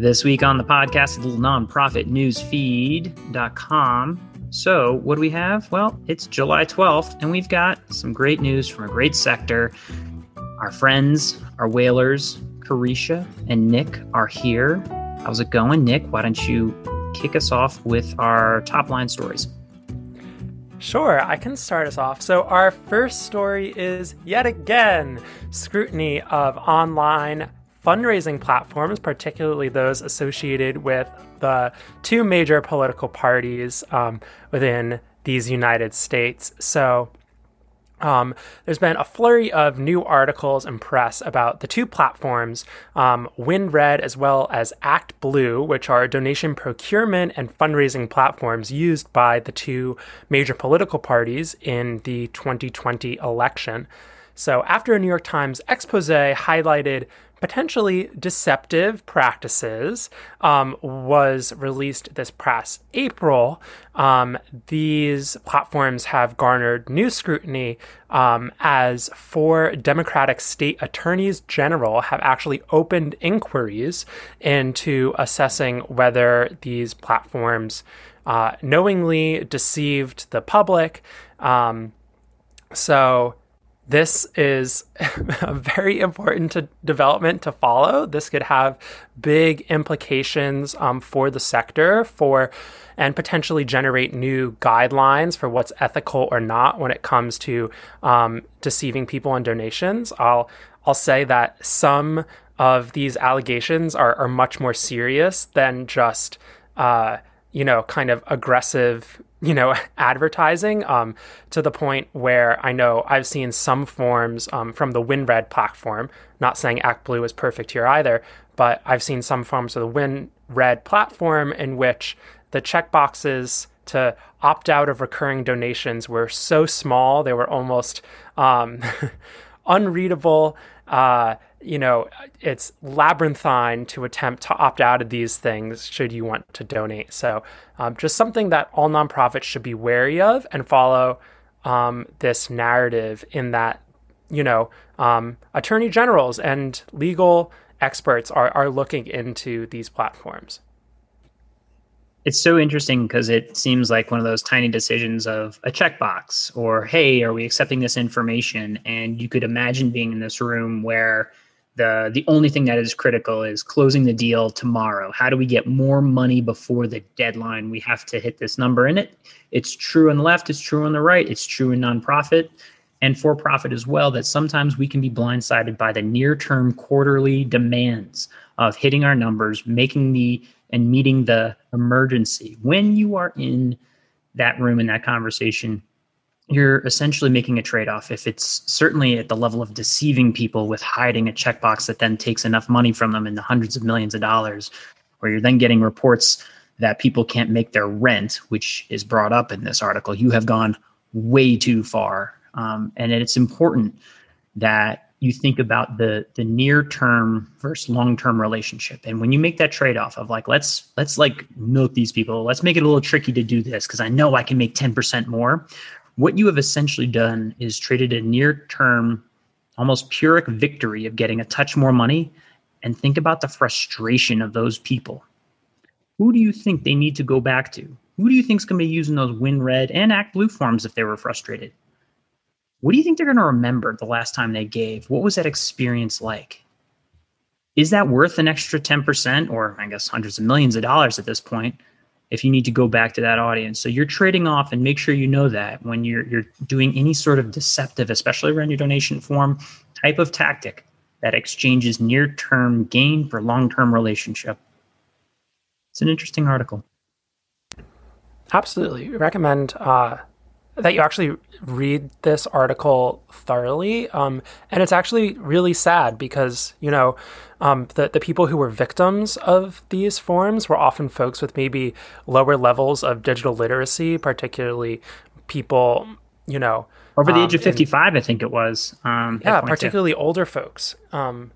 This week on the podcast, a little nonprofit newsfeed.com. So, what do we have? Well, it's July 12th, and we've got some great news from a great sector. Our friends, our whalers, Carisha and Nick are here. How's it going, Nick? Why don't you kick us off with our top line stories? Sure, I can start us off. So, our first story is yet again scrutiny of online fundraising platforms, particularly those associated with the two major political parties um, within these United States. So, um, there's been a flurry of new articles and press about the two platforms, um, WinRed as well as ActBlue, which are donation procurement and fundraising platforms used by the two major political parties in the 2020 election. So, after a New York Times expose highlighted potentially deceptive practices um, was released this past April. Um, these platforms have garnered new scrutiny um, as four Democratic state attorneys general have actually opened inquiries into assessing whether these platforms uh, knowingly deceived the public. Um, so, this is a very important to development to follow. This could have big implications um, for the sector, for and potentially generate new guidelines for what's ethical or not when it comes to um, deceiving people on donations. I'll I'll say that some of these allegations are, are much more serious than just uh, you know kind of aggressive you know advertising um, to the point where I know I've seen some forms um, from the WinRed platform. Not saying ActBlue is perfect here either, but I've seen some forms of the WinRed platform in which the checkboxes to opt out of recurring donations were so small they were almost um, unreadable. Uh, you know, it's labyrinthine to attempt to opt out of these things should you want to donate. So, um, just something that all nonprofits should be wary of and follow um, this narrative in that, you know, um, attorney generals and legal experts are, are looking into these platforms. It's so interesting because it seems like one of those tiny decisions of a checkbox or, hey, are we accepting this information? And you could imagine being in this room where the the only thing that is critical is closing the deal tomorrow. How do we get more money before the deadline? We have to hit this number in it it's true on the left it's true on the right it's true in nonprofit and for profit as well that sometimes we can be blindsided by the near term quarterly demands of hitting our numbers making the and meeting the emergency. When you are in that room in that conversation you're essentially making a trade off. If it's certainly at the level of deceiving people with hiding a checkbox that then takes enough money from them in the hundreds of millions of dollars, where you're then getting reports that people can't make their rent, which is brought up in this article, you have gone way too far. Um, and it's important that you think about the the near term versus long term relationship and when you make that trade off of like let's let's like milk these people let's make it a little tricky to do this because i know i can make 10% more what you have essentially done is traded a near term, almost pyrrhic victory of getting a touch more money. And think about the frustration of those people. Who do you think they need to go back to? Who do you think is going to be using those WinRed and ActBlue forms if they were frustrated? What do you think they're going to remember the last time they gave? What was that experience like? Is that worth an extra 10% or I guess hundreds of millions of dollars at this point if you need to go back to that audience. So you're trading off and make sure you know that when you're you're doing any sort of deceptive, especially around your donation form type of tactic that exchanges near-term gain for long-term relationship. It's an interesting article. Absolutely. Recommend uh, that you actually read this article thoroughly. Um, and it's actually really sad because, you know, um, the, the people who were victims of these forms were often folks with maybe lower levels of digital literacy, particularly people, you know. Over the um, age of 55, in, I think it was. Um, yeah, particularly older folks. Um,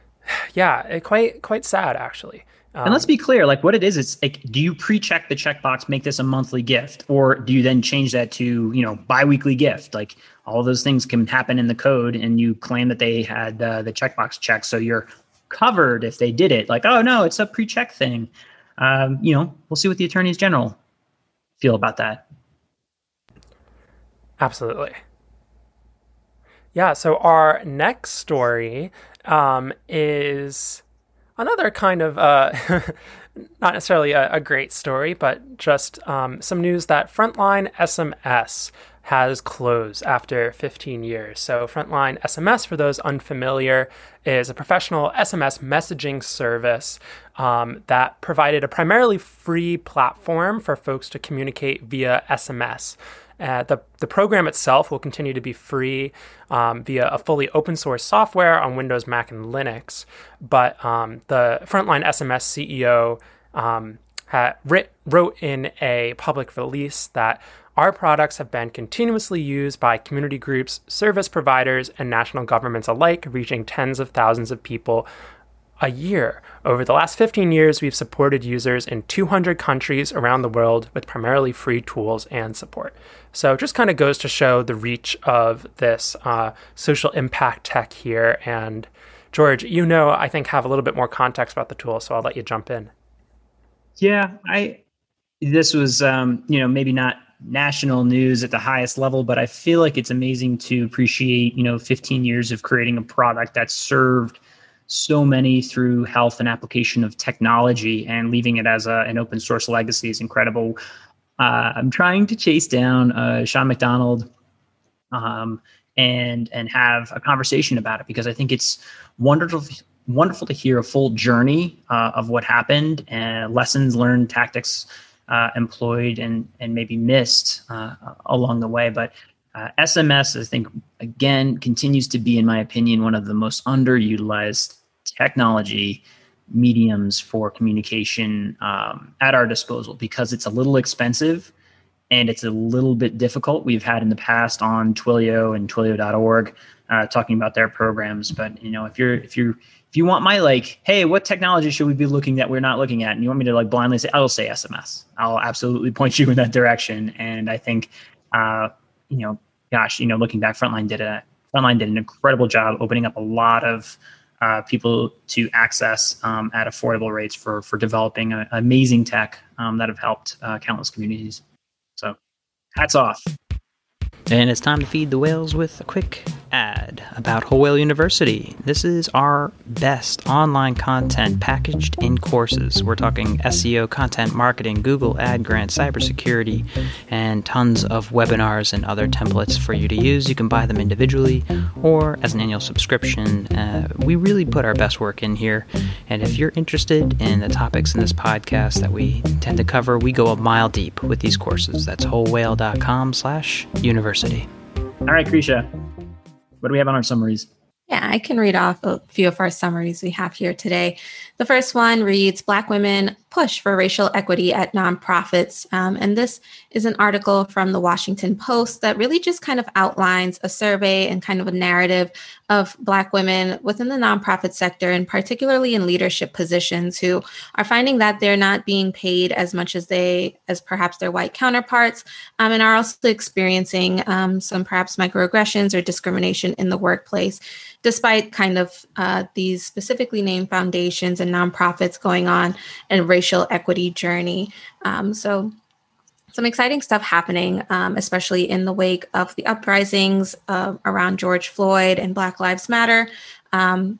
yeah, quite quite sad, actually. Um, and let's be clear, like what it is, it's like, do you pre-check the checkbox, make this a monthly gift, or do you then change that to, you know, biweekly gift? Like all those things can happen in the code, and you claim that they had uh, the checkbox checked, so you're covered if they did it. Like, oh no, it's a pre-check thing. Um, you know, we'll see what the attorneys general feel about that. Absolutely. Yeah. So our next story um, is another kind of uh, not necessarily a, a, great story, but just um, some news that Frontline SMS has closed after 15 years. So, Frontline SMS, for those unfamiliar, is a professional SMS messaging service um, that provided a primarily free platform for folks to communicate via SMS. Uh, the, the program itself will continue to be free um, via a fully open source software on Windows, Mac, and Linux. But um, the Frontline SMS CEO um, writ, wrote in a public release that our products have been continuously used by community groups, service providers, and national governments alike, reaching tens of thousands of people a year. Over the last 15 years, we've supported users in 200 countries around the world with primarily free tools and support. So, it just kind of goes to show the reach of this uh, social impact tech here. And George, you know, I think have a little bit more context about the tool, so I'll let you jump in. Yeah, I this was um, you know maybe not national news at the highest level, but I feel like it's amazing to appreciate, you know, 15 years of creating a product that served so many through health and application of technology and leaving it as a, an open source legacy is incredible. Uh, I'm trying to chase down uh, Sean McDonald um, and and have a conversation about it because I think it's wonderful wonderful to hear a full journey uh, of what happened and lessons learned, tactics uh, employed and and maybe missed uh, along the way. But uh, SMS, I think, again, continues to be, in my opinion, one of the most underutilized technology mediums for communication um, at our disposal because it's a little expensive and it's a little bit difficult. We've had in the past on Twilio and Twilio.org uh, talking about their programs, but you know, if you're if you're if you want my like, hey, what technology should we be looking that we're not looking at? And you want me to like blindly say, I'll say SMS. I'll absolutely point you in that direction. And I think, uh, you know, gosh, you know, looking back, Frontline did a Frontline did an incredible job opening up a lot of uh, people to access um, at affordable rates for for developing amazing tech um, that have helped uh, countless communities. So, hats off. And it's time to feed the whales with a quick ad about Whole Whale University. This is our best online content packaged in courses. We're talking SEO, content marketing, Google Ad Grants, cybersecurity, and tons of webinars and other templates for you to use. You can buy them individually or as an annual subscription. Uh, we really put our best work in here. And if you're interested in the topics in this podcast that we tend to cover, we go a mile deep with these courses. That's wholewhale.com slash university. All right, Krisha. What do we have on our summaries? Yeah, I can read off a few of our summaries we have here today. The first one reads Black women push for racial equity at nonprofits. Um, and this is an article from the Washington Post that really just kind of outlines a survey and kind of a narrative of Black women within the nonprofit sector, and particularly in leadership positions, who are finding that they're not being paid as much as they, as perhaps their white counterparts, um, and are also experiencing um, some perhaps microaggressions or discrimination in the workplace despite kind of uh, these specifically named foundations and nonprofits going on a racial equity journey. Um, so some exciting stuff happening, um, especially in the wake of the uprisings uh, around George Floyd and Black Lives Matter. Um,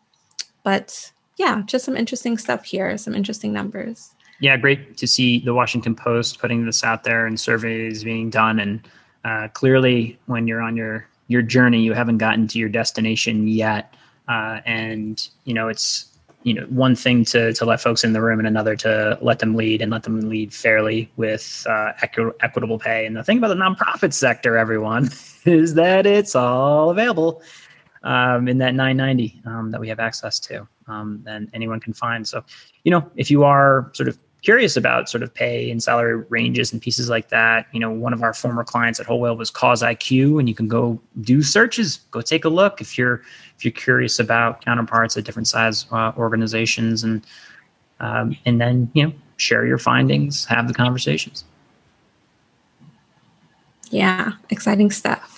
but yeah, just some interesting stuff here, some interesting numbers. Yeah, great to see the Washington Post putting this out there and surveys being done. And uh, clearly, when you're on your your journey. You haven't gotten to your destination yet. Uh, and you know it's you know one thing to to let folks in the room and another to let them lead and let them lead fairly with uh, equi- equitable pay. And the thing about the nonprofit sector everyone is that it's all available um, in that 990 um, that we have access to um, and anyone can find. So you know if you are sort of curious about sort of pay and salary ranges and pieces like that. You know, one of our former clients at Whole Whale was Cause IQ, and you can go do searches, go take a look if you're if you're curious about counterparts at different size uh, organizations, and um, and then you know share your findings, have the conversations. Yeah, exciting stuff.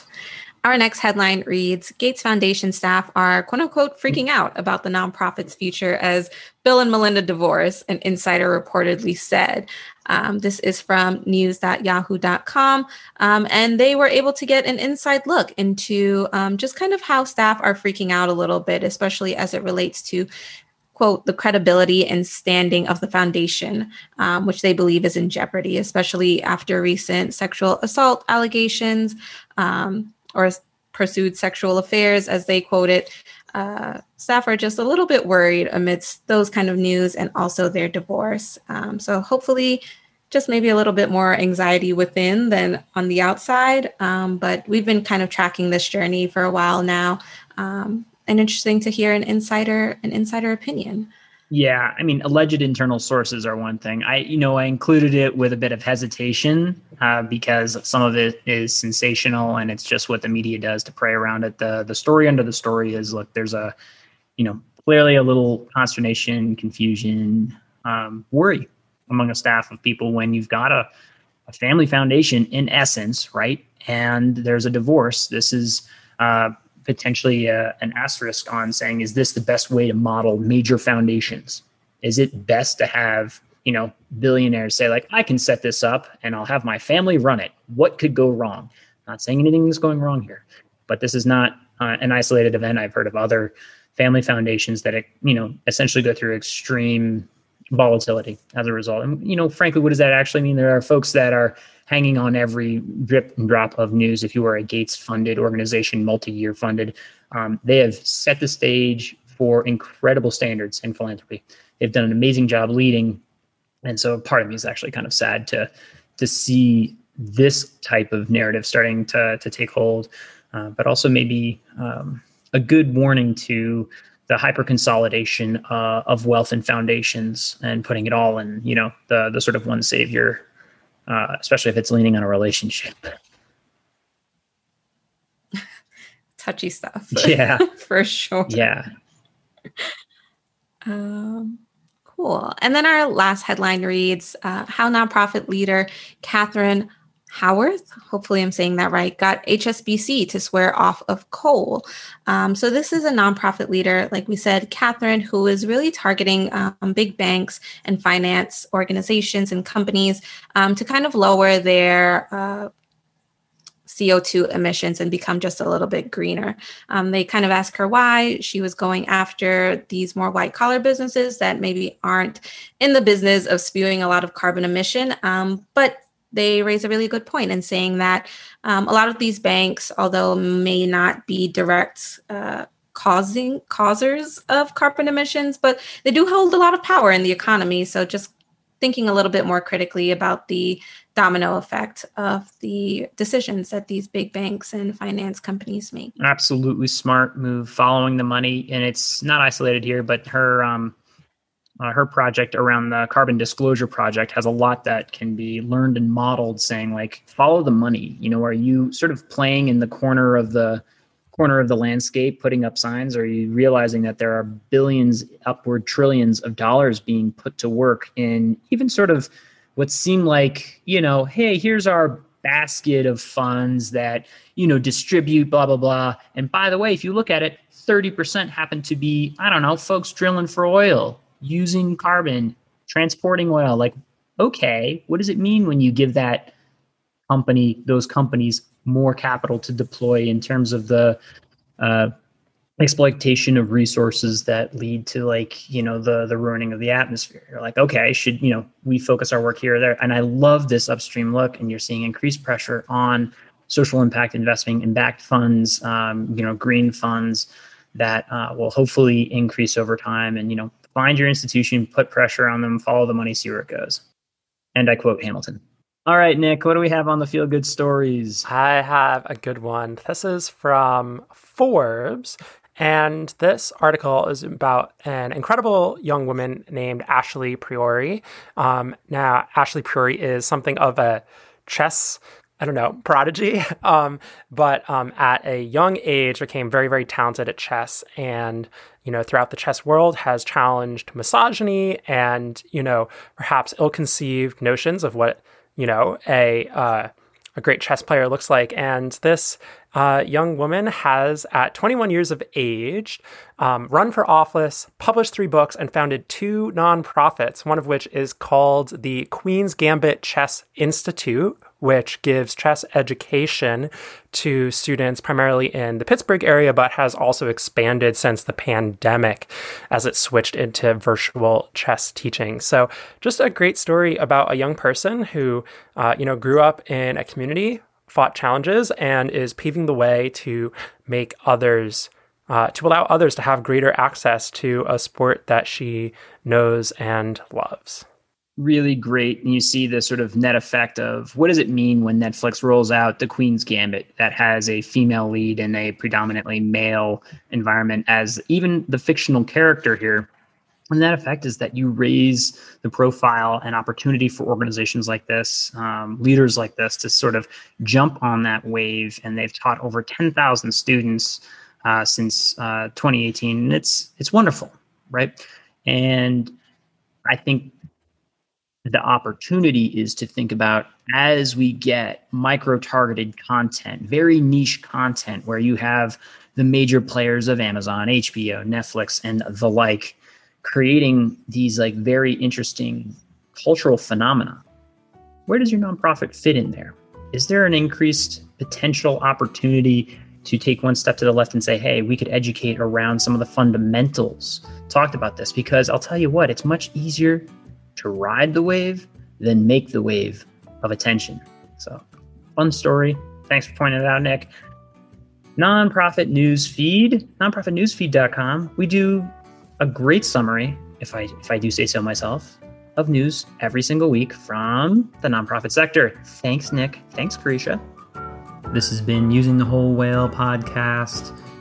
Our next headline reads Gates Foundation staff are quote unquote freaking out about the nonprofit's future as Bill and Melinda divorce, an insider reportedly said. Um, this is from news.yahoo.com. Um, and they were able to get an inside look into um, just kind of how staff are freaking out a little bit, especially as it relates to quote, the credibility and standing of the foundation, um, which they believe is in jeopardy, especially after recent sexual assault allegations um, or pursued sexual affairs, as they quote it. Uh, staff are just a little bit worried amidst those kind of news and also their divorce. Um, so hopefully, just maybe a little bit more anxiety within than on the outside. Um, but we've been kind of tracking this journey for a while now. Um, and interesting to hear an insider an insider opinion. Yeah, I mean, alleged internal sources are one thing. I, you know, I included it with a bit of hesitation uh, because some of it is sensational and it's just what the media does to prey around it. The the story under the story is look, there's a, you know, clearly a little consternation, confusion, um, worry among a staff of people when you've got a, a family foundation in essence, right? And there's a divorce. This is uh, potentially a, uh, an asterisk on saying, is this the best way to model major foundations? Is it best to have, you know, billionaires say, like, I can set this up and I'll have my family run it? What could go wrong? Not saying anything is going wrong here, but this is not uh, an isolated event. I've heard of other family foundations that, you know, essentially go through extreme volatility as a result. And, you know, frankly, what does that actually mean? There are folks that are hanging on every drip and drop of news. If you are a Gates funded organization, multi year funded, um, they have set the stage for incredible standards in philanthropy. They've done an amazing job leading. And so part of me is actually kind of sad to to see this type of narrative starting to to take hold, uh, but also maybe um, a good warning to the hyper consolidation uh, of wealth and foundations and putting it all in you know the the sort of one savior uh, especially if it's leaning on a relationship. Touchy stuff. Yeah. For sure. Yeah. Um, cool. And then our last headline reads uh, How nonprofit leader Catherine Howarth, hopefully I'm saying that right, got HSBC to swear off of coal. Um, so this is a nonprofit leader, like we said, Catherine, who is really targeting um, big banks and finance organizations and companies um, to kind of lower their uh, CO2 emissions and become just a little bit greener. Um, they kind of asked her why she was going after these more white collar businesses that maybe aren't in the business of spewing a lot of carbon emission, um, but they raise a really good point in saying that um, a lot of these banks, although may not be direct uh, causing causers of carbon emissions, but they do hold a lot of power in the economy. So just thinking a little bit more critically about the domino effect of the decisions that these big banks and finance companies make. Absolutely smart move, following the money, and it's not isolated here. But her um, uh, her project around the carbon disclosure project has a lot that can be learned and modeled saying like follow the money. You know are you sort of playing in the corner of the corner of the landscape putting up signs? Are you realizing that there are billions upward trillions of dollars being put to work in even sort of what seem like you know hey here's our basket of funds that you know distribute blah blah blah. And by the way if you look at it 30% happen to be i don't know folks drilling for oil using carbon, transporting oil. Like, okay, what does it mean when you give that company, those companies, more capital to deploy in terms of the uh, exploitation of resources that lead to like you know the the ruining of the atmosphere you're like okay should you know we focus our work here or there and i love this upstream look and you're seeing increased pressure on social impact investing in backed funds um, you know green funds that uh, will hopefully increase over time and you know find your institution, put pressure on them, follow the money, see where it goes. And I quote Hamilton. All right, Nick, what do we have on the feel good stories? I have a good one. This is from Forbes. And this article is about an incredible young woman named Ashley Priore. Um, now, Ashley Priore is something of a chess I don't know, prodigy. Um, but um, at a young age, became very, very talented at chess, and you know, throughout the chess world, has challenged misogyny and you know, perhaps ill-conceived notions of what you know a uh, a great chess player looks like. And this uh, young woman has, at 21 years of age, um, run for office, published three books, and founded two nonprofits, one of which is called the Queen's Gambit Chess Institute, which gives chess education to students primarily in the Pittsburgh area, but has also expanded since the pandemic as it switched into virtual chess teaching. So, just a great story about a young person who, uh, you know, grew up in a community, fought challenges, and is paving the way to make others. Uh, to allow others to have greater access to a sport that she knows and loves really great and you see the sort of net effect of what does it mean when netflix rolls out the queen's gambit that has a female lead in a predominantly male environment as even the fictional character here? And that effect is that you raise the profile and opportunity for organizations like this um, leaders like this to sort of jump on that wave and they've taught over 10000 students uh, since uh, 2018 and it's it's wonderful right? And i think the opportunity is to think about as we get micro targeted content, very niche content where you have the major players of Amazon, HBO, Netflix, and the like creating these like very interesting cultural phenomena. Where does your nonprofit fit in there? Is there an increased potential opportunity to take one step to the left and say, hey, we could educate around some of the fundamentals? Talked about this because I'll tell you what, it's much easier to ride the wave than make the wave of attention. So, fun story. Thanks for pointing it out, Nick. Nonprofit news feed, nonprofitnewsfeed.com. We do a great summary, if I if I do say so myself, of news every single week from the nonprofit sector. Thanks, Nick. Thanks, Carisha. This has been Using the Whole Whale podcast.